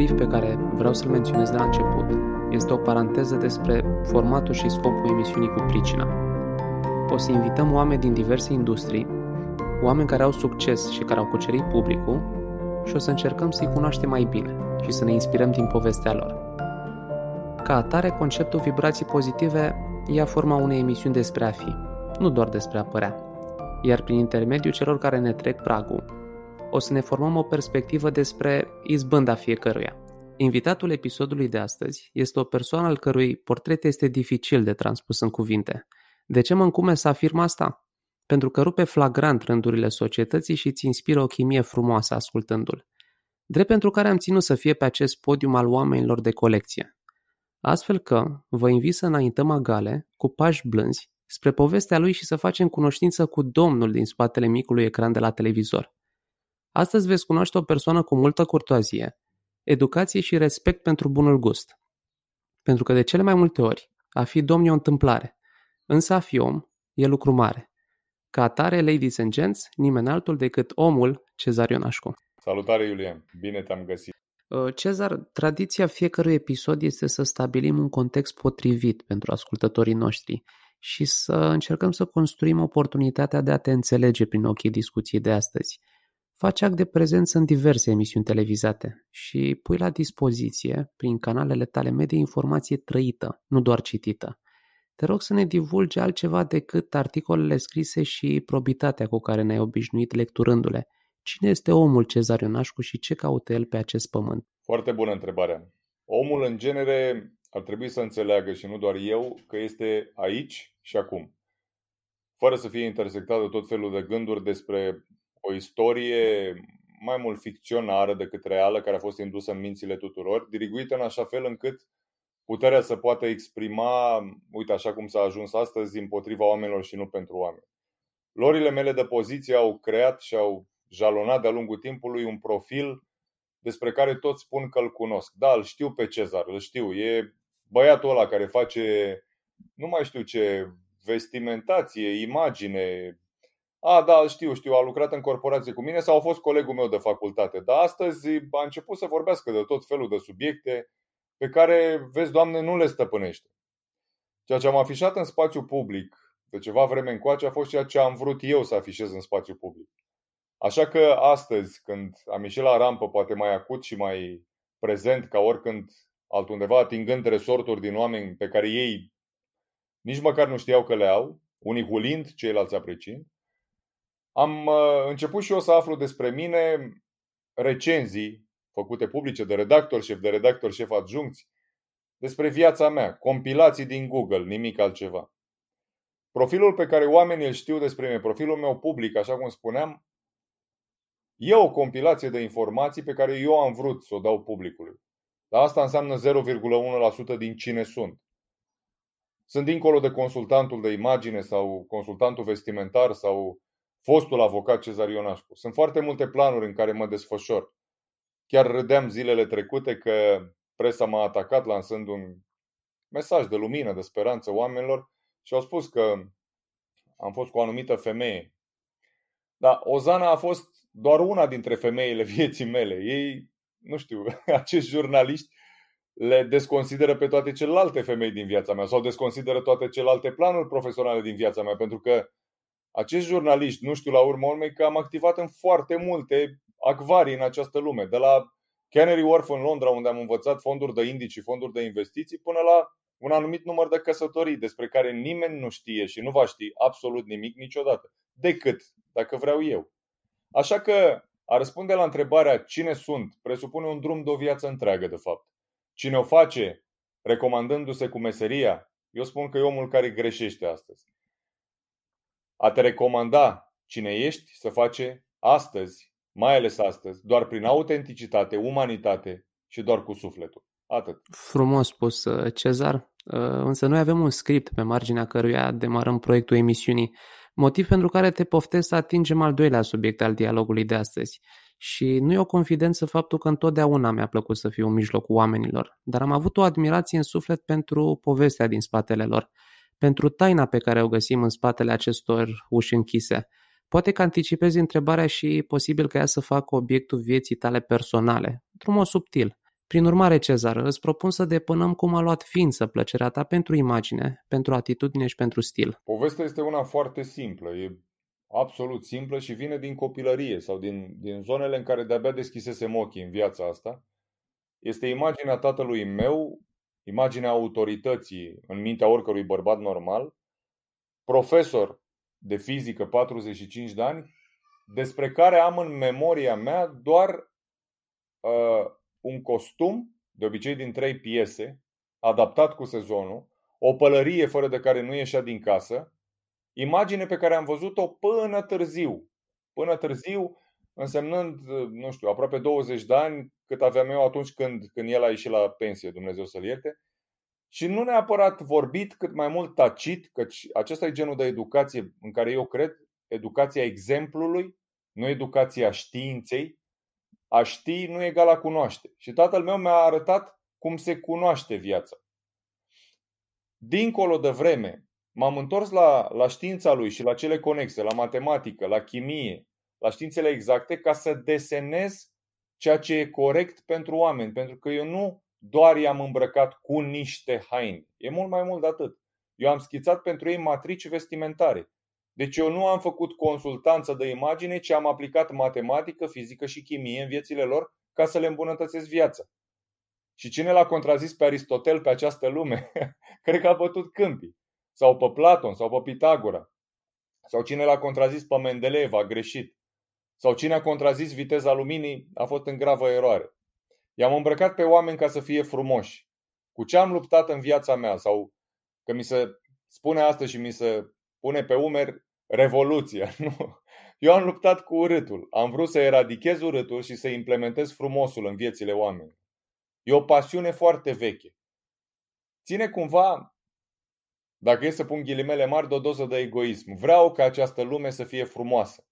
Un brief pe care vreau să-l menționez de la început este o paranteză despre formatul și scopul emisiunii cu pricina. O să invităm oameni din diverse industrii, oameni care au succes și care au cucerit publicul și o să încercăm să-i cunoaștem mai bine și să ne inspirăm din povestea lor. Ca atare, conceptul vibrații pozitive ia forma unei emisiuni despre a fi, nu doar despre a părea. Iar prin intermediul celor care ne trec pragul, o să ne formăm o perspectivă despre izbânda fiecăruia. Invitatul episodului de astăzi este o persoană al cărui portret este dificil de transpus în cuvinte. De ce mă încume să afirm asta? Pentru că rupe flagrant rândurile societății și îți inspiră o chimie frumoasă ascultându-l. Drept pentru care am ținut să fie pe acest podium al oamenilor de colecție. Astfel că vă invit să înaintăm agale, cu pași blânzi, spre povestea lui și să facem cunoștință cu domnul din spatele micului ecran de la televizor. Astăzi veți cunoaște o persoană cu multă curtoazie, educație și respect pentru bunul gust. Pentru că de cele mai multe ori, a fi domn e o întâmplare, însă a fi om e lucru mare. Ca atare, ladies and gents, nimeni altul decât omul Cezar Ionașcu. Salutare, Iulian! Bine te-am găsit! Uh, Cezar, tradiția fiecărui episod este să stabilim un context potrivit pentru ascultătorii noștri și să încercăm să construim oportunitatea de a te înțelege prin ochii discuției de astăzi – Faci act de prezență în diverse emisiuni televizate și pui la dispoziție, prin canalele tale media, informație trăită, nu doar citită. Te rog să ne divulgi altceva decât articolele scrise și probitatea cu care ne-ai obișnuit lecturându-le. Cine este omul Cezar Ionașcu și ce caută el pe acest pământ? Foarte bună întrebare. Omul, în genere, ar trebui să înțeleagă, și nu doar eu, că este aici și acum. Fără să fie intersectat de tot felul de gânduri despre o istorie mai mult ficționară decât reală, care a fost indusă în mințile tuturor, diriguită în așa fel încât puterea să poată exprima, uite așa cum s-a ajuns astăzi, împotriva oamenilor și nu pentru oameni. Lorile mele de poziție au creat și au jalonat de-a lungul timpului un profil despre care toți spun că îl cunosc. Da, îl știu pe Cezar, îl știu. E băiatul ăla care face, nu mai știu ce, vestimentație, imagine, a, da, știu, știu, a lucrat în corporație cu mine sau a fost colegul meu de facultate. Dar astăzi a început să vorbească de tot felul de subiecte pe care, vezi, Doamne, nu le stăpânește. Ceea ce am afișat în spațiu public de ceva vreme încoace a fost ceea ce am vrut eu să afișez în spațiu public. Așa că astăzi, când am ieșit la rampă, poate mai acut și mai prezent ca oricând altundeva, atingând resorturi din oameni pe care ei nici măcar nu știau că le au, unii hulind, ceilalți apreciind, am uh, început și eu să aflu despre mine recenzii făcute publice de redactor șef, de redactor șef adjuncți, despre viața mea, compilații din Google, nimic altceva. Profilul pe care oamenii îl știu despre mine, profilul meu public, așa cum spuneam, e o compilație de informații pe care eu am vrut să o dau publicului. Dar asta înseamnă 0,1% din cine sunt. Sunt dincolo de consultantul de imagine sau consultantul vestimentar sau fostul avocat Cezar Ionașcu. Sunt foarte multe planuri în care mă desfășor. Chiar râdeam zilele trecute că presa m-a atacat lansând un mesaj de lumină, de speranță oamenilor și au spus că am fost cu o anumită femeie. Dar Ozana a fost doar una dintre femeile vieții mele. Ei, nu știu, acești jurnaliști le desconsideră pe toate celelalte femei din viața mea sau desconsideră toate celelalte planuri profesionale din viața mea, pentru că acești jurnaliști, nu știu la urmă urmei că am activat în foarte multe acvarii în această lume, de la Canary Wharf în Londra, unde am învățat fonduri de indici și fonduri de investiții, până la un anumit număr de căsătorii despre care nimeni nu știe și nu va ști absolut nimic niciodată, decât dacă vreau eu. Așa că a răspunde la întrebarea cine sunt presupune un drum de o viață întreagă, de fapt. Cine o face recomandându-se cu meseria, eu spun că e omul care greșește astăzi. A te recomanda cine ești să face astăzi, mai ales astăzi, doar prin autenticitate, umanitate și doar cu sufletul. Atât. Frumos spus, uh, Cezar. Uh, însă noi avem un script pe marginea căruia demarăm proiectul emisiunii, motiv pentru care te poftez să atingem al doilea subiect al dialogului de astăzi. Și nu e o confidență faptul că întotdeauna mi-a plăcut să fiu în mijlocul oamenilor, dar am avut o admirație în suflet pentru povestea din spatele lor pentru taina pe care o găsim în spatele acestor uși închise, Poate că anticipezi întrebarea și posibil că ea să facă obiectul vieții tale personale, într-un mod subtil. Prin urmare, Cezar, îți propun să depănăm cum a luat ființă plăcerea ta pentru imagine, pentru atitudine și pentru stil. Povestea este una foarte simplă, e absolut simplă și vine din copilărie sau din, din zonele în care de-abia deschisesem ochii în viața asta. Este imaginea tatălui meu, imaginea autorității în mintea oricărui bărbat normal, profesor de fizică 45 de ani, despre care am în memoria mea doar uh, un costum, de obicei din trei piese, adaptat cu sezonul, o pălărie fără de care nu ieșea din casă, imagine pe care am văzut-o până târziu. Până târziu, însemnând, nu știu, aproape 20 de ani, cât aveam eu atunci când, când el a ieșit la pensie, Dumnezeu să-l ierte. Și nu neapărat vorbit, cât mai mult tacit, căci acesta e genul de educație în care eu cred, educația exemplului, nu educația științei, a ști nu e egal a cunoaște. Și tatăl meu mi-a arătat cum se cunoaște viața. Dincolo de vreme, m-am întors la, la știința lui și la cele conexe, la matematică, la chimie, la științele exacte, ca să desenez ceea ce e corect pentru oameni. Pentru că eu nu doar i-am îmbrăcat cu niște haine. E mult mai mult de atât. Eu am schițat pentru ei matrici vestimentare. Deci eu nu am făcut consultanță de imagine, ci am aplicat matematică, fizică și chimie în viețile lor ca să le îmbunătățesc viața. Și cine l-a contrazis pe Aristotel pe această lume? Cred că a bătut câmpii. Sau pe Platon, sau pe Pitagora. Sau cine l-a contrazis pe Mendeleev a greșit. Sau cine a contrazis viteza luminii a fost în gravă eroare. I-am îmbrăcat pe oameni ca să fie frumoși. Cu ce am luptat în viața mea? Sau că mi se spune asta și mi se pune pe umeri revoluția. Nu. Eu am luptat cu urâtul. Am vrut să eradichez urâtul și să implementez frumosul în viețile oamenilor. E o pasiune foarte veche. Ține cumva, dacă e să pun ghilimele mari, de o doză de egoism. Vreau ca această lume să fie frumoasă.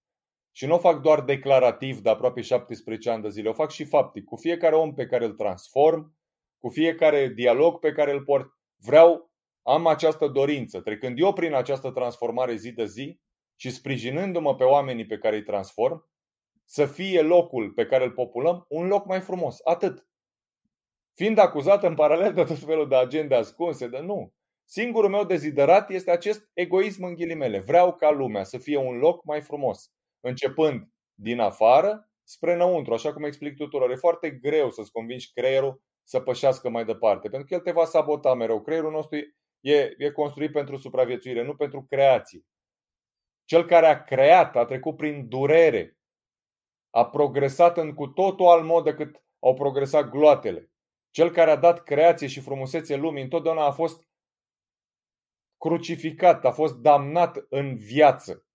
Și nu o fac doar declarativ de aproape 17 ani de zile, o fac și faptic. Cu fiecare om pe care îl transform, cu fiecare dialog pe care îl port, vreau, am această dorință, trecând eu prin această transformare zi de zi, și sprijinându-mă pe oamenii pe care îi transform, să fie locul pe care îl populăm un loc mai frumos. Atât. Fiind acuzat în paralel de tot felul de agende ascunse, de nu. Singurul meu deziderat este acest egoism în ghilimele. Vreau ca lumea să fie un loc mai frumos. Începând din afară spre înăuntru, așa cum explic tuturor. E foarte greu să-ți convingi creierul să pășească mai departe, pentru că el te va sabota mereu. Creierul nostru e, e construit pentru supraviețuire, nu pentru creație. Cel care a creat a trecut prin durere, a progresat în cu totul alt mod decât au progresat gloatele. Cel care a dat creație și frumusețe lumii întotdeauna a fost crucificat, a fost damnat în viață.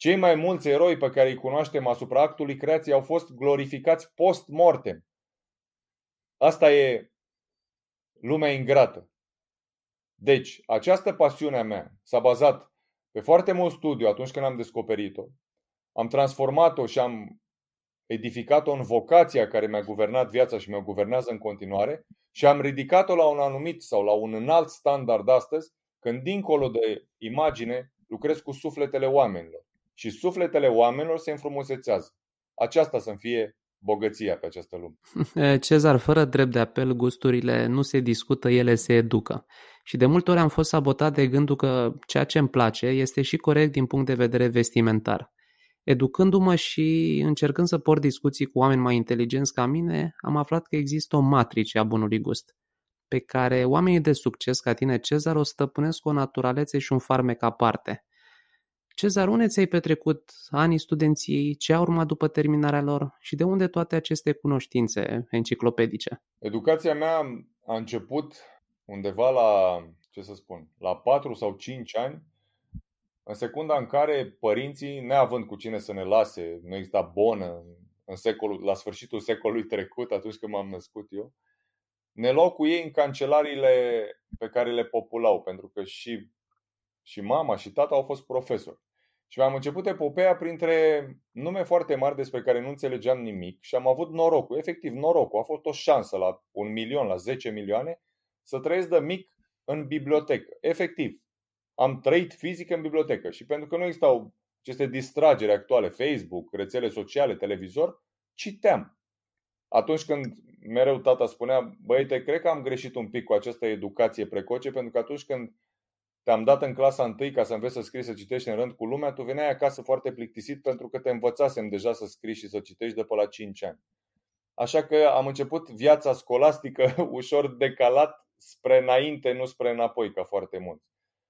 Cei mai mulți eroi pe care îi cunoaștem asupra actului creației au fost glorificați post-mortem. Asta e lumea ingrată. Deci, această pasiune a mea s-a bazat pe foarte mult studiu atunci când am descoperit-o. Am transformat-o și am edificat-o în vocația care mi-a guvernat viața și mi-o guvernează în continuare și am ridicat-o la un anumit sau la un înalt standard astăzi, când dincolo de imagine lucrez cu sufletele oamenilor. Și sufletele oamenilor se înfrumusețează. Aceasta să fie bogăția pe această lume. Cezar, fără drept de apel, gusturile nu se discută, ele se educă. Și de multe ori am fost sabotat de gândul că ceea ce îmi place este și corect din punct de vedere vestimentar. Educându-mă și încercând să port discuții cu oameni mai inteligenți ca mine, am aflat că există o matrice a bunului gust, pe care oamenii de succes ca tine, Cezar, o stăpânesc cu o naturalețe și un farmec aparte. Cezar, unde ți-ai petrecut anii studenției, ce a urmat după terminarea lor și de unde toate aceste cunoștințe enciclopedice? Educația mea a început undeva la, ce să spun, la 4 sau 5 ani, în secunda în care părinții, neavând cu cine să ne lase, nu exista bonă în secolul, la sfârșitul secolului trecut, atunci când m-am născut eu, ne luau cu ei în cancelariile pe care le populau, pentru că și, și mama și tata au fost profesori. Și am început epopeea printre nume foarte mari despre care nu înțelegeam nimic și am avut norocul, efectiv norocul, a fost o șansă la un milion, la 10 milioane, să trăiesc de mic în bibliotecă. Efectiv, am trăit fizic în bibliotecă și pentru că nu existau aceste distrageri actuale, Facebook, rețele sociale, televizor, citeam. Atunci când mereu tata spunea, băiete, cred că am greșit un pic cu această educație precoce, pentru că atunci când te-am dat în clasa întâi ca să înveți să scrii, să citești în rând cu lumea, tu veneai acasă foarte plictisit pentru că te învățasem deja să scrii și să citești de pe la 5 ani. Așa că am început viața scolastică ușor decalat spre înainte, nu spre înapoi, ca foarte mult.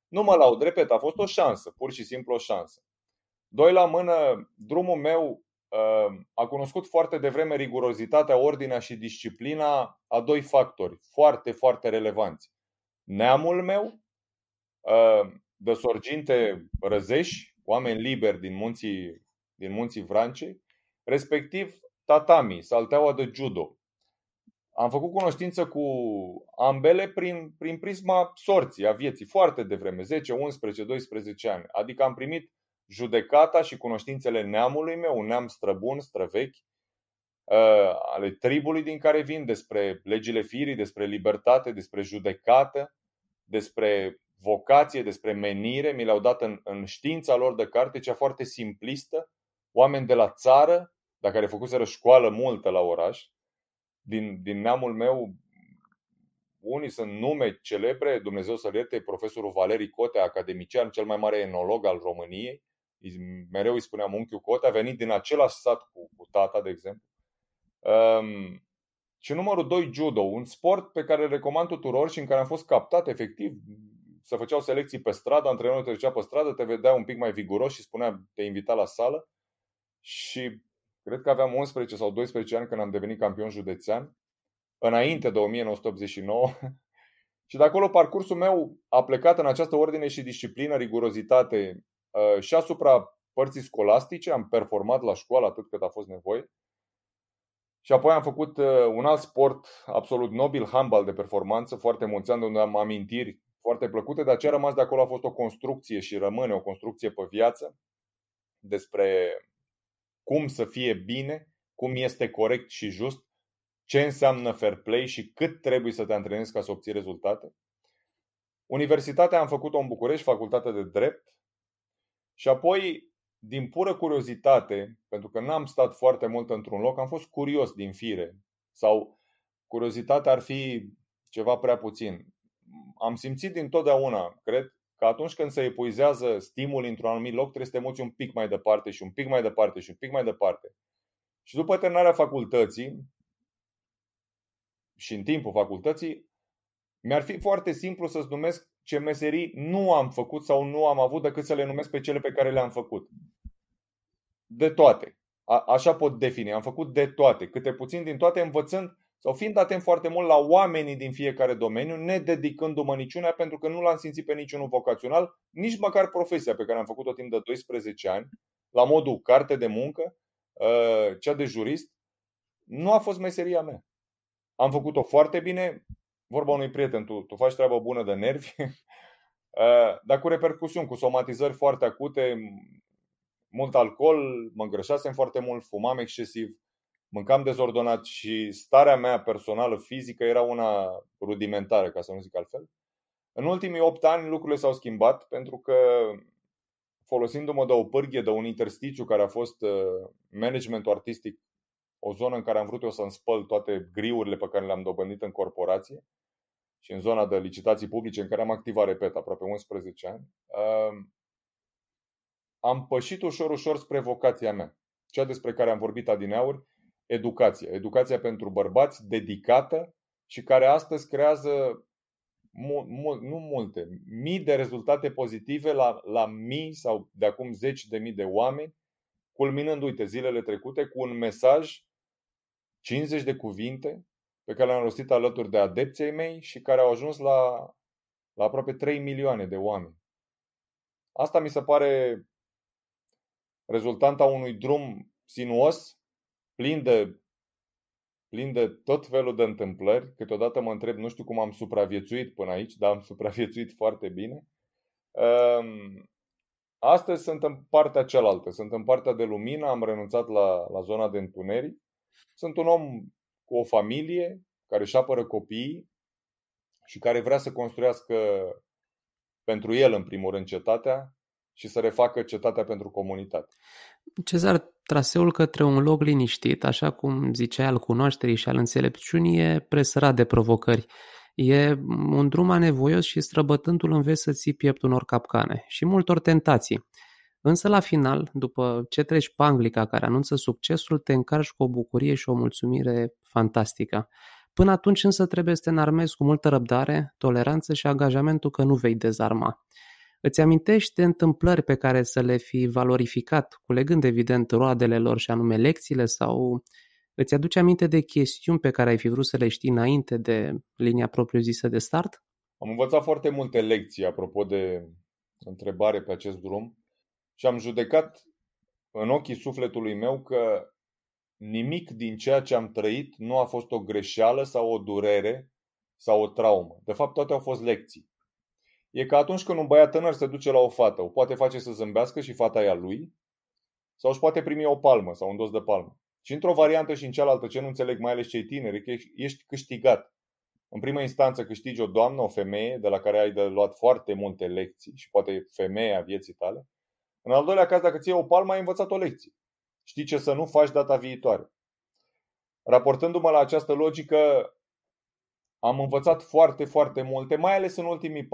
Nu mă laud, repet, a fost o șansă, pur și simplu o șansă. Doi la mână, drumul meu uh, a cunoscut foarte devreme rigurozitatea, ordinea și disciplina a doi factori foarte, foarte relevanți. Neamul meu, uh, de sorginte răzeși, oameni liberi din munții, din munții Vrancei, respectiv tatami, salteaua de judo. Am făcut cunoștință cu ambele prin, prin prisma sorții, a vieții, foarte devreme, 10, 11, 12 ani. Adică am primit judecata și cunoștințele neamului meu, un neam străbun, străvechi, uh, ale tribului din care vin, despre legile firii, despre libertate, despre judecată, despre vocație, despre menire, mi le-au dat în, în știința lor de carte, cea foarte simplistă, oameni de la țară, dar care făcuseră școală multă la oraș, din, din neamul meu, unii sunt nume celebre, Dumnezeu să ierte, profesorul Valerii Cotea, academician, cel mai mare enolog al României, mereu îi spuneam unchiul Cotea, a venit din același sat cu, cu tata, de exemplu. Um, și numărul 2, judo, un sport pe care îl recomand tuturor și în care am fost captat efectiv. Se făceau selecții pe stradă, antrenorul te ducea pe stradă, te vedea un pic mai viguros și spunea, te invita la sală. Și Cred că aveam 11 sau 12 ani când am devenit campion județean, înainte de 1989. și de acolo parcursul meu a plecat în această ordine și disciplină, rigurozitate uh, și asupra părții scolastice. Am performat la școală atât cât a fost nevoie. Și apoi am făcut uh, un alt sport absolut nobil, handball de performanță, foarte mulți ani, unde am amintiri foarte plăcute, dar ce a rămas de acolo a fost o construcție și rămâne o construcție pe viață despre cum să fie bine, cum este corect și just, ce înseamnă fair play și cât trebuie să te antrenezi ca să obții rezultate. Universitatea am făcut-o în București, facultatea de drept și apoi, din pură curiozitate, pentru că n-am stat foarte mult într-un loc, am fost curios din fire sau curiozitatea ar fi ceva prea puțin. Am simțit dintotdeauna, cred, că atunci când se epuizează stimul într-un anumit loc, trebuie să te muți un pic mai departe și un pic mai departe și un pic mai departe. Și după terminarea facultății și în timpul facultății, mi-ar fi foarte simplu să-ți numesc ce meserii nu am făcut sau nu am avut decât să le numesc pe cele pe care le-am făcut. De toate. A, așa pot defini. Am făcut de toate. Câte puțin din toate, învățând sau fiind atent foarte mult la oamenii din fiecare domeniu, ne dedicându-mă niciunea pentru că nu l-am simțit pe niciunul vocațional, nici măcar profesia pe care am făcut-o timp de 12 ani, la modul carte de muncă, uh, cea de jurist, nu a fost meseria mea. Am făcut-o foarte bine, vorba unui prieten, tu, tu faci treabă bună de nervi, uh, dar cu repercusiuni, cu somatizări foarte acute, mult alcool, mă îngrășasem foarte mult, fumam excesiv, mâncam dezordonat și starea mea personală fizică era una rudimentară, ca să nu zic altfel. În ultimii 8 ani lucrurile s-au schimbat pentru că folosindu-mă de o pârghie, de un intersticiu care a fost uh, managementul artistic, o zonă în care am vrut eu să-mi spăl toate griurile pe care le-am dobândit în corporație și în zona de licitații publice în care am activat, repet, aproape 11 ani, uh, am pășit ușor, ușor spre vocația mea, cea despre care am vorbit adineauri, educația. Educația pentru bărbați dedicată și care astăzi creează mu- mu- nu multe, mii de rezultate pozitive la, la mii sau de acum zeci de mii de oameni, culminând, uite, zilele trecute cu un mesaj, 50 de cuvinte pe care le-am rostit alături de adepții mei și care au ajuns la, la aproape 3 milioane de oameni. Asta mi se pare rezultanta unui drum sinuos, plin de, plin de tot felul de întâmplări. Câteodată mă întreb, nu știu cum am supraviețuit până aici, dar am supraviețuit foarte bine. Ehm, astăzi sunt în partea cealaltă, sunt în partea de lumină, am renunțat la, la zona de întuneric. Sunt un om cu o familie care își apără copiii și care vrea să construiască pentru el, în primul rând, cetatea și să refacă cetatea pentru comunitate. Cezar, traseul către un loc liniștit, așa cum zicea al cunoașterii și al înțelepciunii, e presărat de provocări. E un drum anevoios și străbătându-l înveți să ții piept unor capcane și multor tentații. Însă la final, după ce treci panglica care anunță succesul, te încarci cu o bucurie și o mulțumire fantastică. Până atunci însă trebuie să te înarmezi cu multă răbdare, toleranță și angajamentul că nu vei dezarma. Îți amintești de întâmplări pe care să le fi valorificat, culegând evident roadele lor și anume lecțiile sau îți aduce aminte de chestiuni pe care ai fi vrut să le știi înainte de linia propriu-zisă de start? Am învățat foarte multe lecții apropo de întrebare pe acest drum și am judecat în ochii sufletului meu că nimic din ceea ce am trăit nu a fost o greșeală sau o durere sau o traumă. De fapt, toate au fost lecții. E ca atunci când un băiat tânăr se duce la o fată, o poate face să zâmbească și fata e a lui, sau își poate primi o palmă sau un dos de palmă. Și într-o variantă și în cealaltă, ce nu înțeleg mai ales cei tineri, că ești câștigat. În prima instanță câștigi o doamnă, o femeie, de la care ai de luat foarte multe lecții și poate femeia vieții tale. În al doilea caz, dacă ți o palmă, ai învățat o lecție. Știi ce să nu faci data viitoare. Raportându-mă la această logică, am învățat foarte, foarte multe, mai ales în ultimii 4-5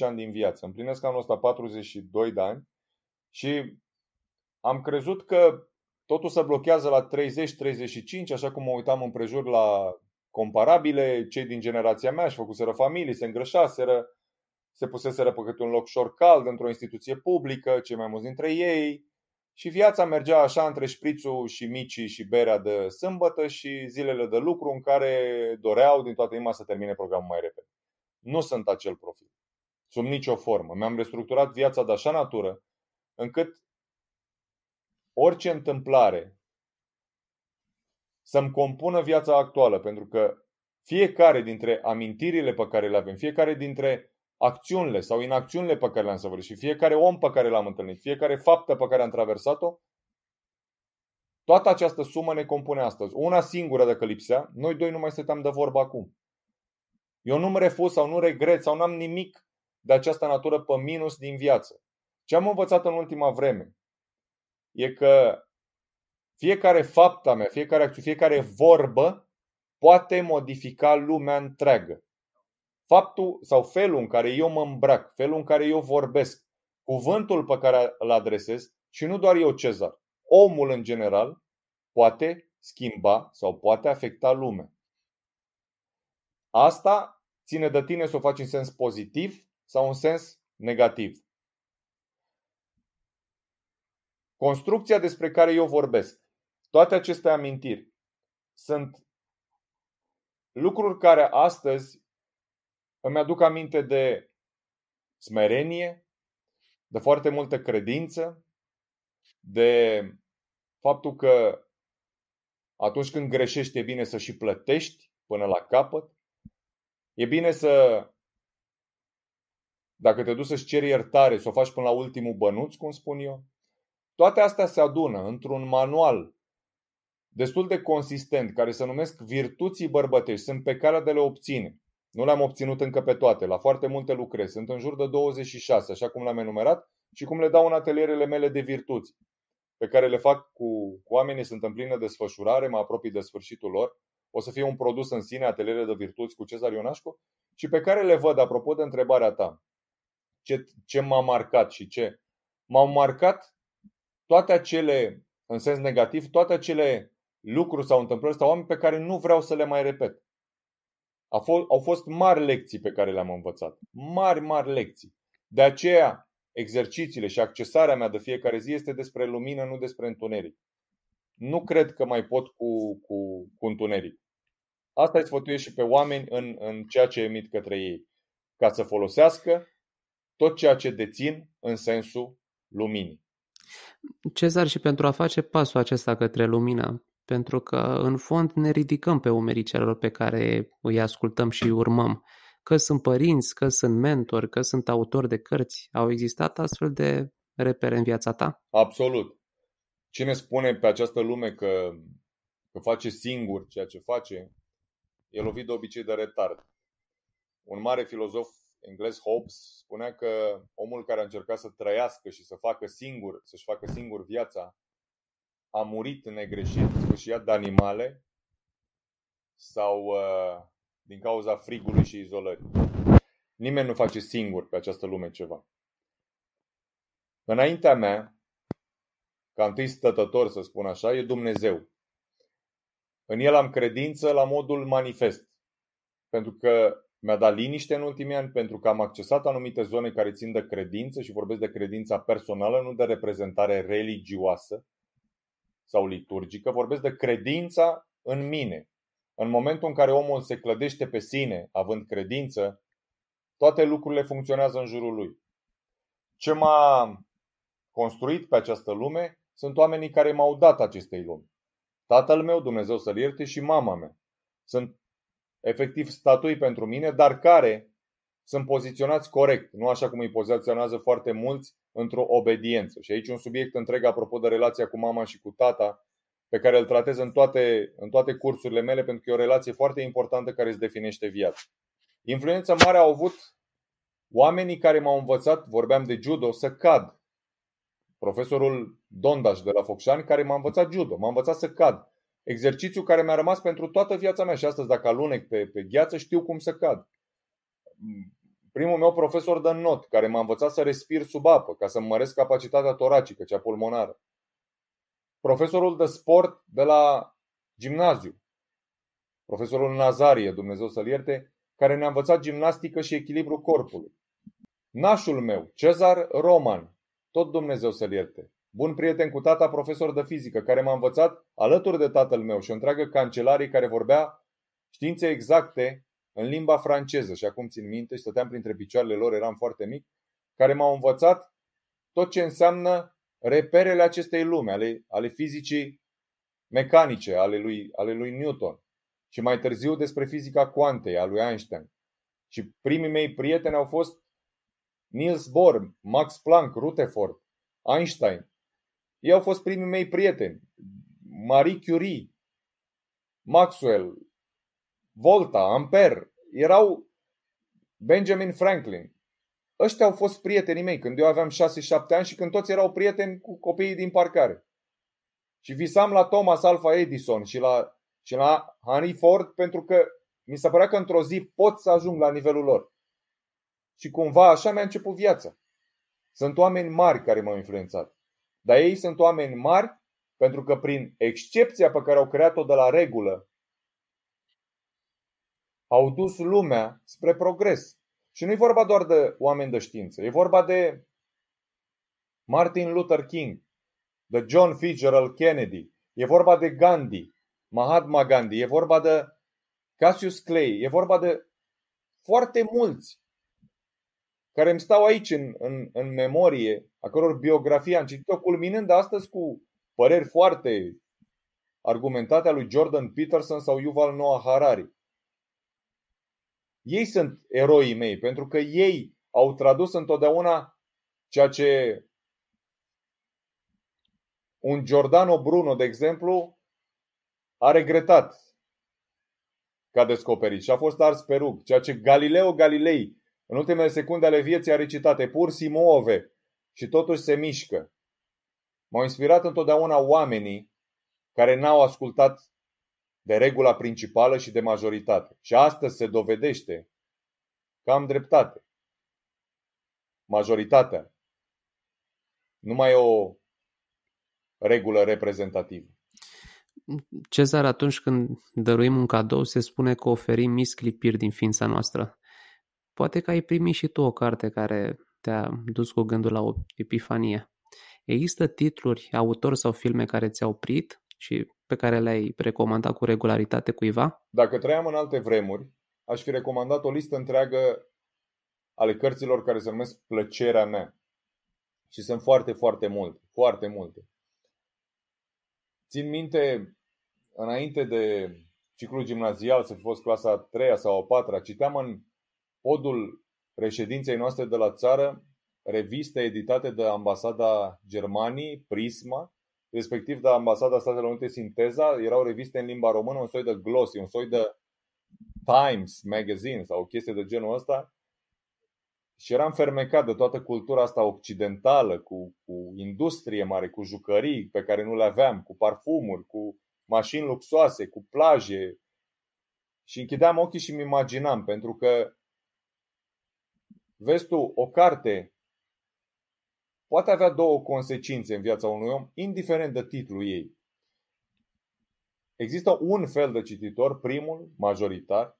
ani din viață. Împlinesc anul ăsta 42 de ani și am crezut că totul se blochează la 30-35, așa cum mă uitam împrejur la comparabile, cei din generația mea și făcuseră familii, se îngrășaseră, se puseseră pe câte un loc șor cald într-o instituție publică, cei mai mulți dintre ei, și viața mergea așa între șprițul și micii și berea de sâmbătă și zilele de lucru în care doreau din toată inima să termine programul mai repede. Nu sunt acel profil. Sub nicio formă. Mi-am restructurat viața de așa natură încât orice întâmplare să-mi compună viața actuală, pentru că fiecare dintre amintirile pe care le avem, fiecare dintre acțiunile sau inacțiunile pe care le-am săvârșit, fiecare om pe care l-am întâlnit, fiecare faptă pe care am traversat-o, toată această sumă ne compune astăzi. Una singură dacă lipsea, noi doi nu mai stăteam de vorbă acum. Eu nu-mi refuz sau nu regret sau n-am nimic de această natură pe minus din viață. Ce am învățat în ultima vreme e că fiecare fapta mea, fiecare acțiune, fiecare vorbă poate modifica lumea întreagă faptul sau felul în care eu mă îmbrac, felul în care eu vorbesc, cuvântul pe care îl adresez și nu doar eu, Cezar, omul în general poate schimba sau poate afecta lumea. Asta ține de tine să o faci în sens pozitiv sau în sens negativ. Construcția despre care eu vorbesc, toate aceste amintiri, sunt lucruri care astăzi îmi aduc aminte de smerenie, de foarte multă credință, de faptul că atunci când greșești e bine să și plătești până la capăt. E bine să, dacă te duci să-și ceri iertare, să o faci până la ultimul bănuț, cum spun eu. Toate astea se adună într-un manual destul de consistent, care se numesc virtuții bărbătești. Sunt pe care de le obține. Nu le-am obținut încă pe toate, la foarte multe lucrez. Sunt în jur de 26, așa cum le-am enumerat și cum le dau în atelierele mele de virtuți, pe care le fac cu, cu oamenii, sunt în plină desfășurare, mă apropii de sfârșitul lor. O să fie un produs în sine, ateliere de virtuți cu Cezar Ionașcu, și pe care le văd, apropo de întrebarea ta, ce, ce m-a marcat și ce. M-au marcat toate acele, în sens negativ, toate acele lucruri sau întâmplări sau oameni pe care nu vreau să le mai repet. A fost, au fost mari lecții pe care le-am învățat. Mari, mari lecții. De aceea, exercițiile și accesarea mea de fiecare zi este despre lumină, nu despre întuneric. Nu cred că mai pot cu, cu, cu întuneric. Asta îți sfătuiesc și pe oameni în, în ceea ce emit către ei. Ca să folosească tot ceea ce dețin în sensul luminii. Cezar, și pentru a face pasul acesta către lumină, pentru că în fond ne ridicăm pe umerii celor pe care îi ascultăm și îi urmăm. Că sunt părinți, că sunt mentori, că sunt autori de cărți. Au existat astfel de repere în viața ta? Absolut. Cine spune pe această lume că, că face singur ceea ce face, e lovit de obicei de retard. Un mare filozof englez Hobbes spunea că omul care a încercat să trăiască și să facă singur, să-și facă singur viața, a murit negreșit, sfâșiat de animale sau uh, din cauza frigului și izolării. Nimeni nu face singur pe această lume ceva. Înaintea mea, ca întâi stătător să spun așa, e Dumnezeu. În el am credință la modul manifest. Pentru că mi-a dat liniște în ultimii ani, pentru că am accesat anumite zone care țin de credință și vorbesc de credința personală, nu de reprezentare religioasă sau liturgică. Vorbesc de credința în mine. În momentul în care omul se clădește pe sine, având credință, toate lucrurile funcționează în jurul lui. Ce m-a construit pe această lume sunt oamenii care m-au dat acestei lumi. Tatăl meu, Dumnezeu să-l ierte, și mama mea. Sunt efectiv statui pentru mine, dar care sunt poziționați corect, nu așa cum îi poziționează foarte mulți într-o obediență. Și aici un subiect întreg apropo de relația cu mama și cu tata, pe care îl tratez în toate, în toate cursurile mele, pentru că e o relație foarte importantă care îți definește viața. Influența mare au avut oamenii care m-au învățat, vorbeam de judo, să cad. Profesorul Dondaș de la Focșani, care m-a învățat judo, m-a învățat să cad. Exercițiu care mi-a rămas pentru toată viața mea și astăzi dacă alunec pe, pe gheață știu cum să cad. Primul meu profesor de not, care m-a învățat să respir sub apă, ca să măresc capacitatea toracică, cea pulmonară. Profesorul de sport de la gimnaziu, profesorul Nazarie, Dumnezeu să-l ierte, care ne-a învățat gimnastică și echilibru corpului. Nașul meu, Cezar Roman, tot Dumnezeu să-l ierte, bun prieten cu tata profesor de fizică, care m-a învățat alături de tatăl meu și o întreagă cancelarie care vorbea științe exacte în limba franceză și acum țin minte și stăteam printre picioarele lor, eram foarte mic, care m-au învățat tot ce înseamnă reperele acestei lume, ale, ale fizicii mecanice, ale lui, ale lui Newton și mai târziu despre fizica cuantei a lui Einstein. Și primii mei prieteni au fost Niels Bohr, Max Planck, Rutherford, Einstein. Ei au fost primii mei prieteni. Marie Curie, Maxwell, Volta, Ampere, erau Benjamin Franklin. Ăștia au fost prietenii mei când eu aveam 6-7 ani și când toți erau prieteni cu copiii din parcare. Și visam la Thomas Alva Edison și la, și la Henry Ford pentru că mi se părea că într-o zi pot să ajung la nivelul lor. Și cumva așa mi-a început viața. Sunt oameni mari care m-au influențat. Dar ei sunt oameni mari pentru că prin excepția pe care au creat-o de la regulă, au dus lumea spre progres. Și nu e vorba doar de oameni de știință, e vorba de Martin Luther King, de John Fitzgerald Kennedy, e vorba de Gandhi, Mahatma Gandhi, e vorba de Cassius Clay, e vorba de foarte mulți care îmi stau aici în, în, în memorie, a căror biografie am citit-o, culminând astăzi cu păreri foarte argumentate a lui Jordan Peterson sau Yuval Noah Harari. Ei sunt eroii mei, pentru că ei au tradus întotdeauna ceea ce un Giordano Bruno, de exemplu, a regretat ca descoperit și a fost ars pe rug. Ceea ce Galileo Galilei în ultimele secunde ale vieții a recitate pur si move și totuși se mișcă. M-au inspirat întotdeauna oamenii care n-au ascultat de regula principală și de majoritate. Și astăzi se dovedește că am dreptate. Majoritatea nu mai e o regulă reprezentativă. Cezar, atunci când dăruim un cadou, se spune că oferim misclipiri din ființa noastră. Poate că ai primit și tu o carte care te-a dus cu gândul la o epifanie. Există titluri, autori sau filme care ți-au prit și pe care le-ai recomandat cu regularitate cuiva? Dacă trăiam în alte vremuri, aș fi recomandat o listă întreagă ale cărților care se numesc Plăcerea mea. Și sunt foarte, foarte multe. Foarte multe. Țin minte, înainte de ciclul gimnazial, să fi fost clasa a treia sau a patra, citeam în podul reședinței noastre de la țară reviste editate de ambasada Germaniei, Prisma, respectiv de ambasada Statelor Unite Sinteza, erau reviste în limba română, un soi de glossy, un soi de Times Magazine sau o chestie de genul ăsta, și eram fermecat de toată cultura asta occidentală, cu, cu industrie mare, cu jucării pe care nu le aveam, cu parfumuri, cu mașini luxoase, cu plaje. Și închideam ochii și mi imaginam, pentru că, vezi tu, o carte poate avea două consecințe în viața unui om, indiferent de titlul ei. Există un fel de cititor, primul, majoritar,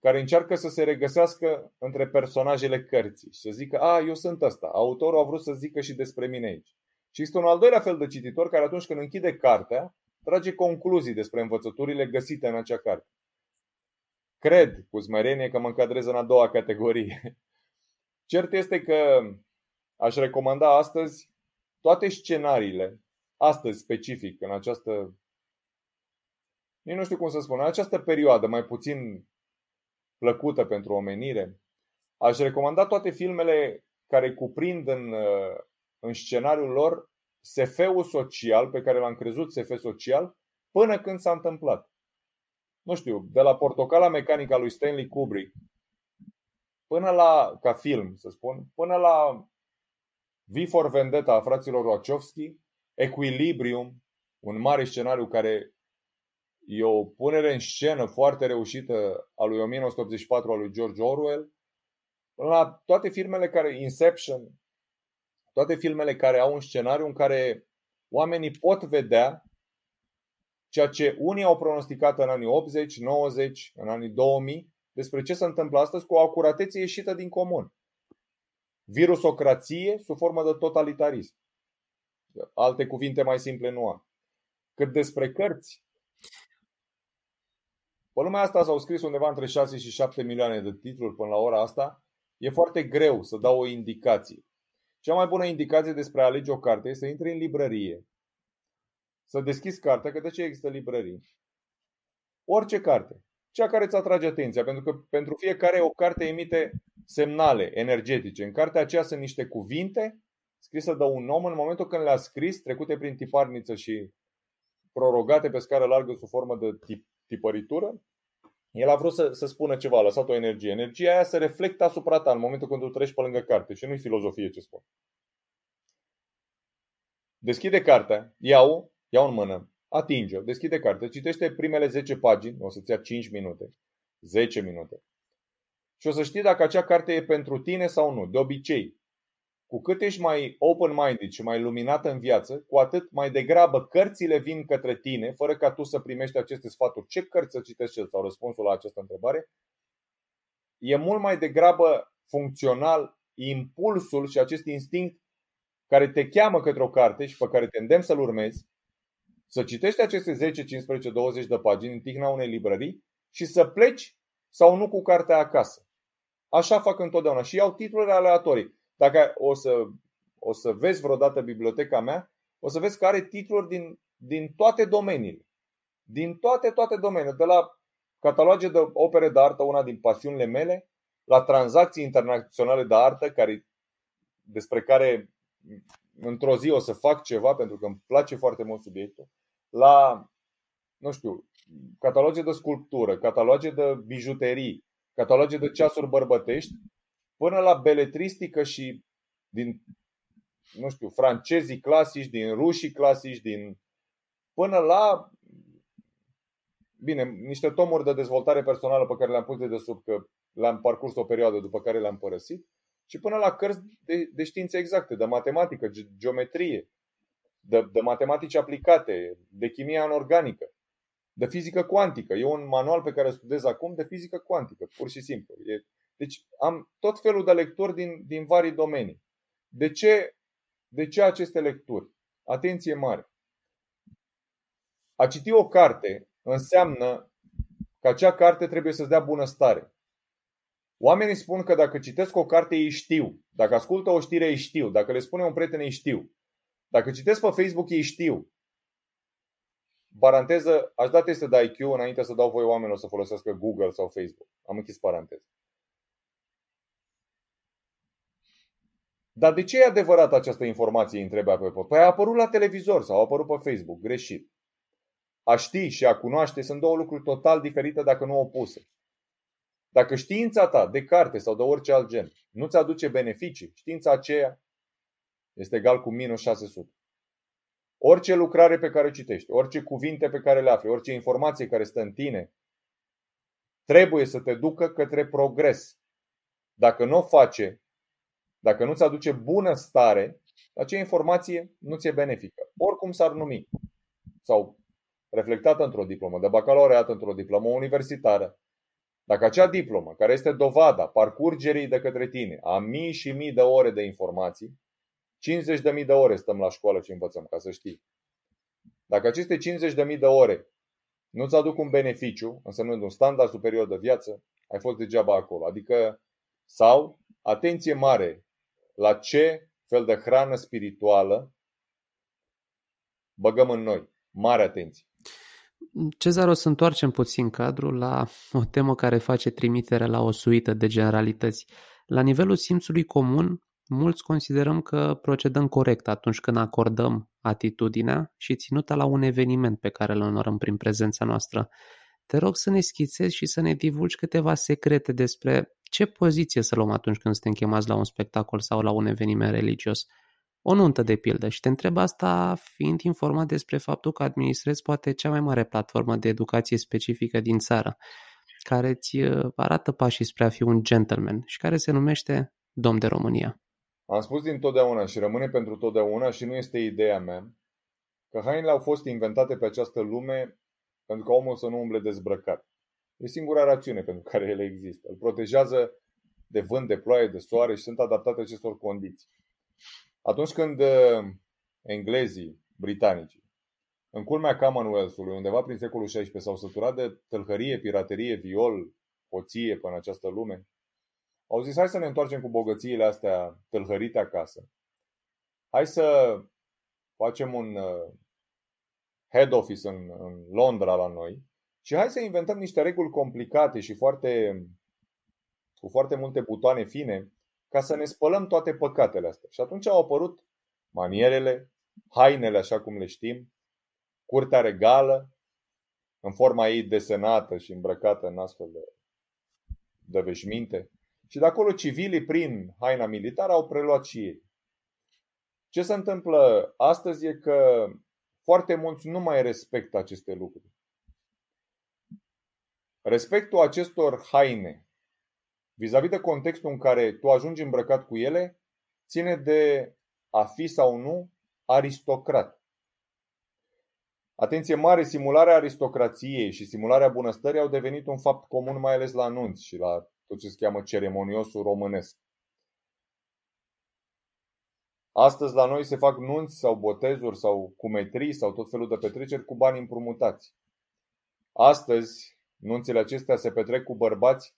care încearcă să se regăsească între personajele cărții și să zică, a, eu sunt ăsta, autorul a vrut să zică și despre mine aici. Și este un al doilea fel de cititor care atunci când închide cartea, trage concluzii despre învățăturile găsite în acea carte. Cred cu smerenie că mă încadrez în a doua categorie. Cert este că aș recomanda astăzi toate scenariile, astăzi specific, în această, nu știu cum să spun, în această perioadă mai puțin plăcută pentru omenire, aș recomanda toate filmele care cuprind în, în scenariul lor SF-ul social pe care l-am crezut SF social până când s-a întâmplat. Nu știu, de la Portocala Mecanica lui Stanley Kubrick până la, ca film să spun, până la V for Vendetta a fraților Wachowski, Equilibrium, un mare scenariu care e o punere în scenă foarte reușită a lui 1984 a lui George Orwell, la toate filmele care, Inception, toate filmele care au un scenariu în care oamenii pot vedea ceea ce unii au pronosticat în anii 80, 90, în anii 2000, despre ce se întâmplă astăzi cu o acuratețe ieșită din comun. Virusocrație sub formă de totalitarism. Alte cuvinte mai simple nu am. Cât despre cărți, pe lumea asta s-au scris undeva între 6 și 7 milioane de titluri până la ora asta. E foarte greu să dau o indicație. Cea mai bună indicație despre a alege o carte este să intri în librărie, să deschizi cartea, că de ce există librării? Orice carte, cea care îți atrage atenția, pentru că pentru fiecare o carte emite semnale energetice. În cartea aceea sunt niște cuvinte scrise de un om în momentul când le-a scris, trecute prin tiparniță și prorogate pe scară largă sub formă de tip, tipăritură, el a vrut să, să spună ceva, a lăsat o energie. Energia aia se reflectă asupra ta în momentul când tu treci pe lângă carte și nu-i filozofie ce spun. Deschide cartea, iau, iau în mână, atinge-o, deschide cartea, citește primele 10 pagini, o să-ți ia 5 minute, 10 minute. Și o să știi dacă acea carte e pentru tine sau nu. De obicei, cu cât ești mai open-minded și mai luminat în viață, cu atât mai degrabă cărțile vin către tine, fără ca tu să primești aceste sfaturi. Ce cărți să citești sau răspunsul la această întrebare? E mult mai degrabă funcțional impulsul și acest instinct care te cheamă către o carte și pe care te îndemn să-l urmezi, să citești aceste 10, 15, 20 de pagini în tihna unei librării și să pleci sau nu cu cartea acasă. Așa fac întotdeauna și iau titluri aleatorii. Dacă o să, o să vezi vreodată biblioteca mea, o să vezi că are titluri din, din toate domeniile. Din toate, toate domeniile. De la cataloge de opere de artă, una din pasiunile mele, la tranzacții internaționale de artă, care, despre care într-o zi o să fac ceva, pentru că îmi place foarte mult subiectul, la, nu știu, cataloge de sculptură, cataloge de bijuterii, cataloge de ceasuri bărbătești, până la beletristică și din, nu știu, francezii clasici, din rușii clasici, din, până la, bine, niște tomuri de dezvoltare personală pe care le-am pus de desubt, că le-am parcurs o perioadă după care le-am părăsit, și până la cărți de, de științe exacte, de matematică, geometrie, de, de matematici aplicate, de chimie anorganică, de fizică cuantică. E un manual pe care studiez acum de fizică cuantică, pur și simplu. E deci am tot felul de lecturi din, din vari domenii. De ce, de ce aceste lecturi? Atenție mare! A citi o carte înseamnă că acea carte trebuie să-ți dea bunăstare. Oamenii spun că dacă citesc o carte ei știu, dacă ascultă o știre ei știu, dacă le spune un prieten ei știu, dacă citesc pe Facebook ei știu. Paranteză, aș da teste de IQ înainte să dau voi oamenilor să folosească Google sau Facebook. Am închis paranteză. Dar de ce e adevărat această informație, întrebea pe Păi a apărut la televizor sau a apărut pe Facebook, greșit. A ști și a cunoaște sunt două lucruri total diferite dacă nu opuse. Dacă știința ta, de carte sau de orice alt gen, nu-ți aduce beneficii, știința aceea este egal cu minus 600. Orice lucrare pe care o citești, orice cuvinte pe care le afli, orice informație care stă în tine, trebuie să te ducă către progres. Dacă nu o face, dacă nu-ți aduce bună stare, acea informație nu ți-e benefică. Oricum s-ar numi. Sau reflectată într-o diplomă de bacalaureat, într-o diplomă universitară. Dacă acea diplomă, care este dovada parcurgerii de către tine a mii și mii de ore de informații, 50 de mii de ore stăm la școală și învățăm, ca să știi. Dacă aceste 50 de mii de ore nu-ți aduc un beneficiu, însemnând un standard superior de viață, ai fost degeaba acolo. Adică, sau, atenție mare la ce fel de hrană spirituală băgăm în noi. Mare atenție. Cezar, o să întoarcem puțin cadrul la o temă care face trimitere la o suită de generalități. La nivelul simțului comun, mulți considerăm că procedăm corect atunci când acordăm atitudinea și ținuta la un eveniment pe care îl onorăm prin prezența noastră. Te rog să ne schițezi și să ne divulgi câteva secrete despre ce poziție să luăm atunci când suntem chemați la un spectacol sau la un eveniment religios. O nuntă de pildă și te întreb asta fiind informat despre faptul că administrezi poate cea mai mare platformă de educație specifică din țară, care îți uh, arată pașii spre a fi un gentleman și care se numește Domn de România. Am spus din totdeauna și rămâne pentru totdeauna și nu este ideea mea că hainele au fost inventate pe această lume pentru ca omul să nu umble dezbrăcat. E singura rațiune pentru care ele există. Îl protejează de vânt, de ploaie, de soare și sunt adaptate acestor condiții. Atunci când uh, englezii, britanicii, în culmea Commonwealth-ului, undeva prin secolul XVI, s-au săturat de tâlhărie, piraterie, viol, poție pe în această lume, au zis, hai să ne întoarcem cu bogățiile astea tâlhărite acasă. Hai să facem un uh, head office în, în Londra la noi și hai să inventăm niște reguli complicate și foarte, cu foarte multe butoane fine ca să ne spălăm toate păcatele astea. Și atunci au apărut manierele, hainele așa cum le știm, curtea regală, în forma ei desenată și îmbrăcată în astfel de, de veșminte. Și de acolo civilii, prin haina militară, au preluat și ei. Ce se întâmplă astăzi e că foarte mulți nu mai respectă aceste lucruri. Respectul acestor haine vis-a-vis de contextul în care tu ajungi îmbrăcat cu ele, ține de a fi sau nu aristocrat. Atenție mare, simularea aristocrației și simularea bunăstării au devenit un fapt comun mai ales la anunți și la tot ce se cheamă ceremoniosul românesc. Astăzi la noi se fac nunți sau botezuri sau cumetrii sau tot felul de petreceri cu bani împrumutați. Astăzi, nunțile acestea se petrec cu bărbați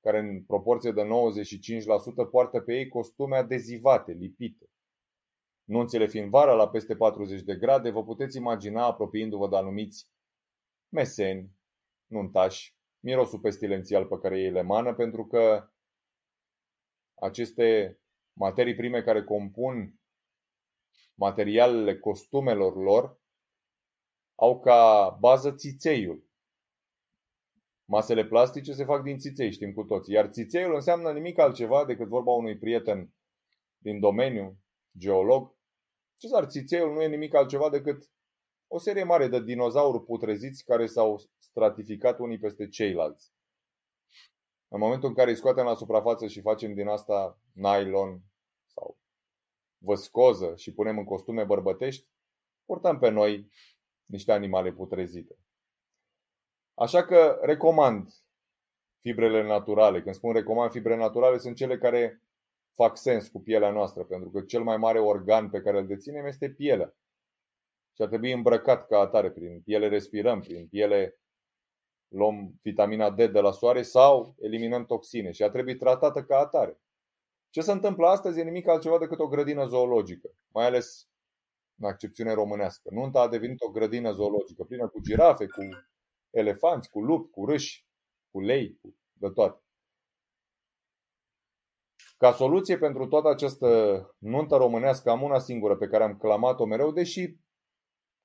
care în proporție de 95% poartă pe ei costume adezivate, lipite. Nunțile fiind vara la peste 40 de grade, vă puteți imagina apropiindu-vă de anumiți meseni, nuntași, mirosul pestilențial pe care ei le mană, pentru că aceste materii prime care compun materialele costumelor lor au ca bază țițeiul. Masele plastice se fac din țiței, știm cu toții. Iar țițeiul înseamnă nimic altceva decât vorba unui prieten din domeniu, geolog. Cezar, țițeiul nu e nimic altceva decât o serie mare de dinozauri putreziți care s-au stratificat unii peste ceilalți. În momentul în care îi scoatem la suprafață și facem din asta nylon sau văscoză și punem în costume bărbătești, purtăm pe noi niște animale putrezite. Așa că recomand fibrele naturale. Când spun recomand fibre naturale, sunt cele care fac sens cu pielea noastră, pentru că cel mai mare organ pe care îl deținem este pielea. Și ar trebui îmbrăcat ca atare. Prin piele respirăm, prin piele luăm vitamina D de la soare sau eliminăm toxine și ar trebui tratată ca atare. Ce se întâmplă astăzi e nimic altceva decât o grădină zoologică, mai ales în accepțiune românească. Nunta a devenit o grădină zoologică, plină cu girafe, cu elefanți, cu lupi, cu râși, cu lei, cu de toate. Ca soluție pentru toată această nuntă românească am una singură pe care am clamat-o mereu, deși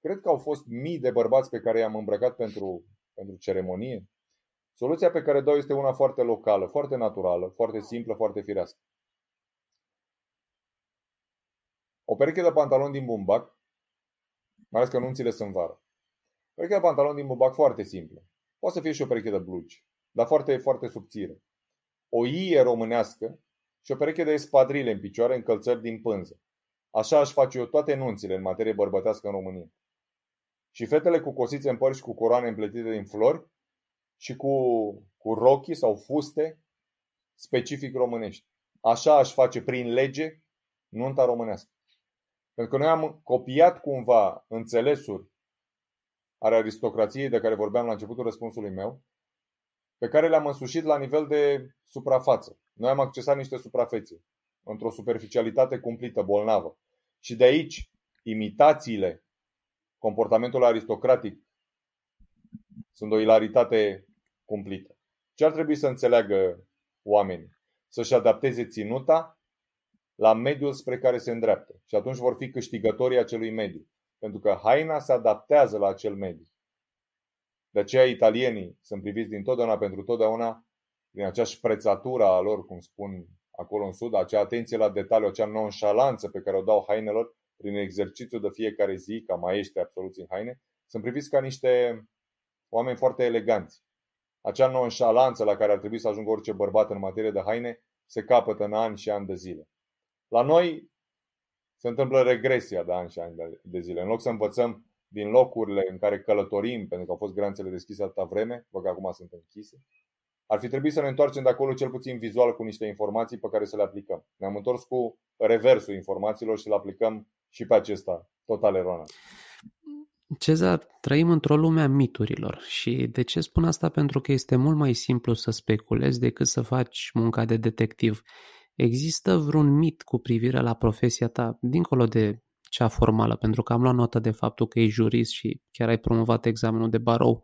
cred că au fost mii de bărbați pe care i-am îmbrăcat pentru, pentru ceremonie. Soluția pe care dau este una foarte locală, foarte naturală, foarte simplă, foarte firească. O pereche de pantaloni din bumbac, mai ales că nunțile sunt vară. Pereche de pantaloni din bumbac foarte simplă. Poate să fie și o pereche de blugi, dar foarte, foarte subțire. O ie românească și o pereche de espadrile în picioare încălțări din pânză. Așa aș face eu toate nunțile în materie bărbătească în România. Și fetele cu cosițe în păr și cu coroane împletite din flori și cu, cu rochii sau fuste specific românești. Așa aș face prin lege nunta românească. Pentru că noi am copiat cumva înțelesuri ale aristocrației de care vorbeam la începutul răspunsului meu, pe care le-am însușit la nivel de suprafață. Noi am accesat niște suprafețe într-o superficialitate cumplită, bolnavă. Și de aici, imitațiile comportamentului aristocratic sunt o ilaritate cumplită. Ce ar trebui să înțeleagă oamenii? Să-și adapteze ținuta la mediul spre care se îndreaptă. Și atunci vor fi câștigătorii acelui mediu. Pentru că haina se adaptează la acel mediu. De aceea italienii sunt priviți din totdeauna pentru totdeauna din acea șprețatură a lor, cum spun acolo în sud, acea atenție la detaliu, acea nonșalanță pe care o dau hainelor prin exercițiu de fiecare zi, ca maestri absoluți în haine, sunt priviți ca niște oameni foarte eleganți. Acea nonșalanță la care ar trebui să ajungă orice bărbat în materie de haine se capătă în ani și ani de zile. La noi se întâmplă regresia de ani și ani de zile. În loc să învățăm din locurile în care călătorim, pentru că au fost granițele deschise atâta vreme, văd că acum sunt închise, ar fi trebuit să ne întoarcem de acolo cel puțin vizual cu niște informații pe care să le aplicăm. Ne-am întors cu reversul informațiilor și le aplicăm și pe acesta total eronat. Cezar, trăim într-o lume a miturilor și de ce spun asta? Pentru că este mult mai simplu să speculezi decât să faci munca de detectiv. Există vreun mit cu privire la profesia ta, dincolo de cea formală, pentru că am luat notă de faptul că ești jurist și chiar ai promovat examenul de barou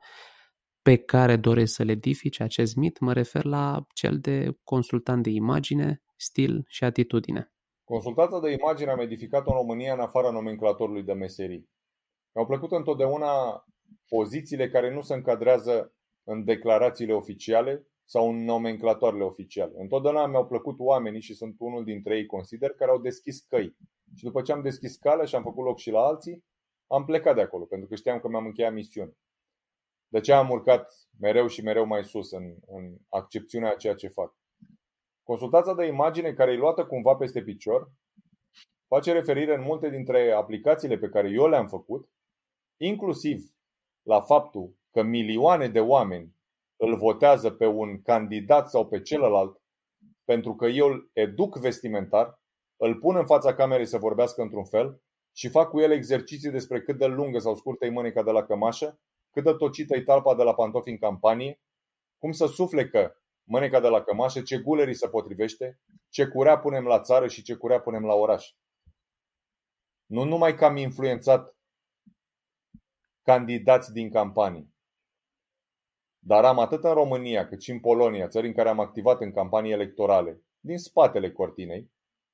pe care doresc să le edifici acest mit, mă refer la cel de consultant de imagine, stil și atitudine. Consultanța de imagine am edificat-o în România în afara nomenclatorului de meserii. Mi-au plăcut întotdeauna pozițiile care nu se încadrează în declarațiile oficiale sau în nomenclatoarele oficiale. Întotdeauna mi-au plăcut oamenii și sunt unul dintre ei, consider, care au deschis căi. Și după ce am deschis calea și am făcut loc și la alții, am plecat de acolo, pentru că știam că mi-am încheiat misiunea. De ce am urcat mereu și mereu mai sus în, în accepțiunea a ceea ce fac. Consultația de imagine care e luată cumva peste picior face referire în multe dintre aplicațiile pe care eu le-am făcut, inclusiv la faptul că milioane de oameni îl votează pe un candidat sau pe celălalt pentru că eu îl educ vestimentar, îl pun în fața camerei să vorbească într-un fel și fac cu el exerciții despre cât de lungă sau scurtă e mâneca de la cămașă, cât de tocită e talpa de la pantofi în campanie, cum să suflecă mâneca de la cămașă, ce gulerii se potrivește, ce curea punem la țară și ce curea punem la oraș. Nu numai că am influențat candidați din campanii, dar am atât în România cât și în Polonia, țări în care am activat în campanii electorale, din spatele cortinei,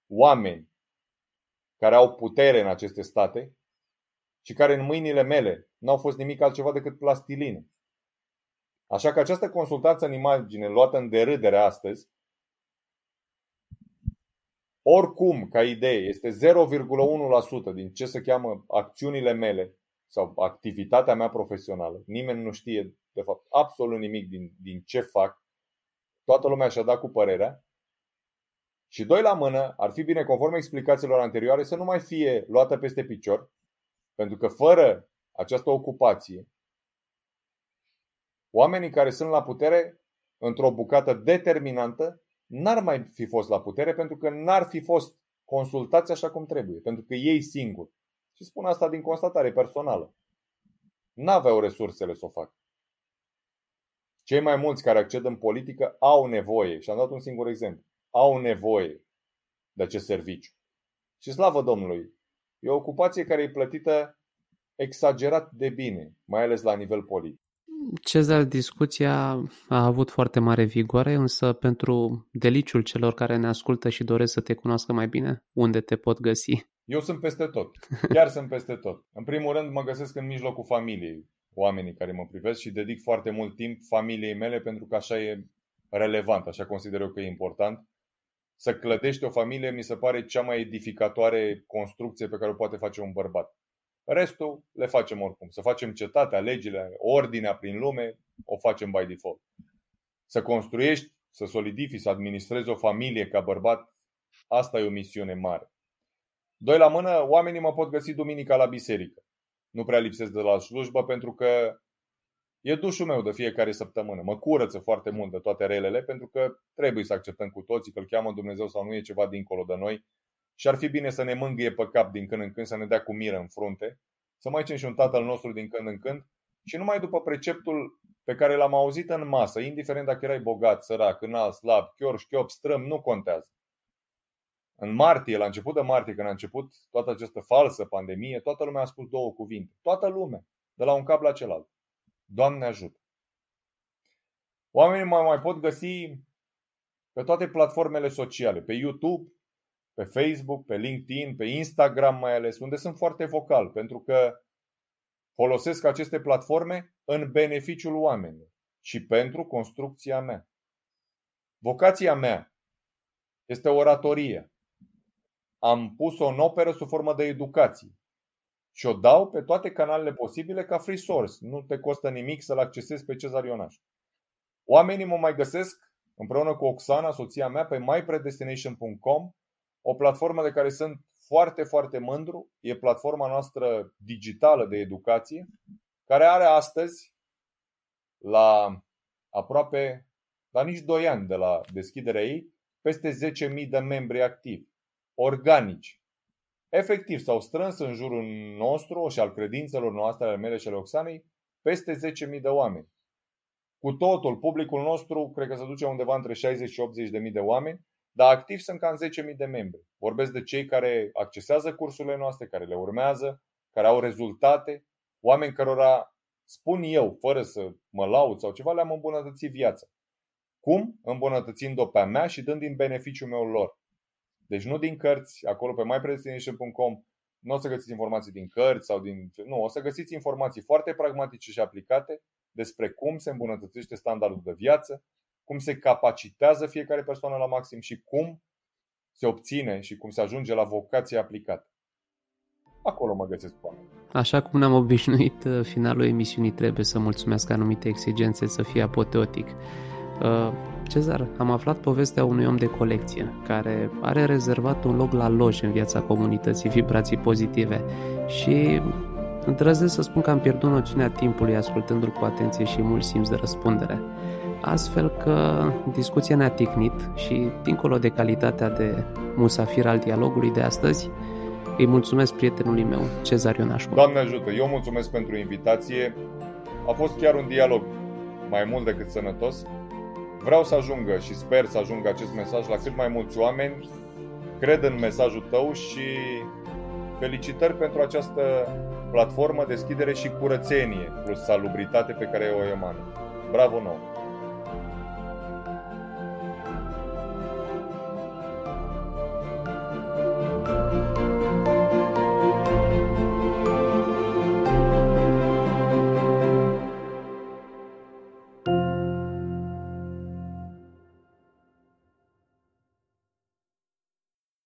oameni care au putere în aceste state și care în mâinile mele n-au fost nimic altceva decât plastiline. Așa că această consultanță în imagine luată în derâdere astăzi, oricum, ca idee, este 0,1% din ce se cheamă acțiunile mele sau activitatea mea profesională. Nimeni nu știe, de fapt, absolut nimic din, din ce fac. Toată lumea și-a dat cu părerea. Și doi la mână, ar fi bine, conform explicațiilor anterioare, să nu mai fie luată peste picior, pentru că fără această ocupație, oamenii care sunt la putere, într-o bucată determinantă, n-ar mai fi fost la putere pentru că n-ar fi fost consultați așa cum trebuie, pentru că ei singuri, și spun asta din constatare personală, n-aveau resursele să o facă. Cei mai mulți care acced în politică au nevoie, și am dat un singur exemplu, au nevoie de acest serviciu. Și slavă Domnului, e o ocupație care e plătită exagerat de bine, mai ales la nivel politic. Cezar, discuția a avut foarte mare vigoare, însă pentru deliciul celor care ne ascultă și doresc să te cunoască mai bine, unde te pot găsi? Eu sunt peste tot. Chiar sunt peste tot. În primul rând mă găsesc în mijlocul familiei. oamenii care mă privesc și dedic foarte mult timp familiei mele pentru că așa e relevant, așa consider eu că e important. Să clădești o familie mi se pare cea mai edificatoare construcție pe care o poate face un bărbat. Restul le facem oricum. Să facem cetatea, legile, ordinea prin lume, o facem by default. Să construiești, să solidifici, să administrezi o familie ca bărbat, asta e o misiune mare. Doi la mână, oamenii mă pot găsi duminica la biserică. Nu prea lipsesc de la slujbă pentru că e dușul meu de fiecare săptămână. Mă curăță foarte mult de toate relele pentru că trebuie să acceptăm cu toții că îl cheamă Dumnezeu sau nu e ceva dincolo de noi și ar fi bine să ne mângâie pe cap din când în când, să ne dea cu miră în frunte, să mai cem și un tatăl nostru din când în când și numai după preceptul pe care l-am auzit în masă, indiferent dacă erai bogat, sărac, înalt, slab, chior, șchiop, strâm, nu contează. În martie, la început de martie, când a început toată această falsă pandemie, toată lumea a spus două cuvinte. Toată lumea, de la un cap la celălalt. Doamne ajută! Oamenii mai, mai pot găsi pe toate platformele sociale, pe YouTube, pe Facebook, pe LinkedIn, pe Instagram mai ales, unde sunt foarte vocal, pentru că folosesc aceste platforme în beneficiul oamenilor și pentru construcția mea. Vocația mea este oratorie. Am pus-o în operă sub formă de educație și o dau pe toate canalele posibile ca free source. Nu te costă nimic să-l accesezi pe Cezar Ionaș. Oamenii mă mai găsesc împreună cu Oxana, soția mea, pe mypredestination.com o platformă de care sunt foarte, foarte mândru. E platforma noastră digitală de educație, care are astăzi, la aproape, la nici 2 ani de la deschiderea ei, peste 10.000 de membri activi, organici. Efectiv, s-au strâns în jurul nostru și al credințelor noastre, ale mele și ale Oxanei, peste 10.000 de oameni. Cu totul, publicul nostru cred că se duce undeva între 60 și 80.000 de oameni dar activ sunt cam 10.000 de membri. Vorbesc de cei care accesează cursurile noastre, care le urmează, care au rezultate, oameni cărora spun eu, fără să mă laud sau ceva, le-am îmbunătățit viața. Cum? Îmbunătățind-o pe a mea și dând din beneficiul meu lor. Deci nu din cărți, acolo pe mypredestination.com nu o să găsiți informații din cărți sau din... Nu, o să găsiți informații foarte pragmatice și aplicate despre cum se îmbunătățește standardul de viață, cum se capacitează fiecare persoană la maxim și cum se obține și cum se ajunge la vocație aplicată. Acolo mă găsesc cu Așa cum ne-am obișnuit, uh, finalul emisiunii trebuie să mulțumesc anumite exigențe să fie apoteotic. Uh, Cezar, am aflat povestea unui om de colecție care are rezervat un loc la loj în viața comunității vibrații pozitive și îndrăznesc să spun că am pierdut noțiunea timpului ascultându-l cu atenție și mult simț de răspundere astfel că discuția ne-a ticnit și, dincolo de calitatea de musafir al dialogului de astăzi, îi mulțumesc prietenului meu, Cezar Ionașcu. Doamne ajută, eu mulțumesc pentru invitație. A fost chiar un dialog mai mult decât sănătos. Vreau să ajungă și sper să ajungă acest mesaj la cât mai mulți oameni. Cred în mesajul tău și felicitări pentru această platformă, deschidere și curățenie plus salubritate pe care o emană. Bravo nou!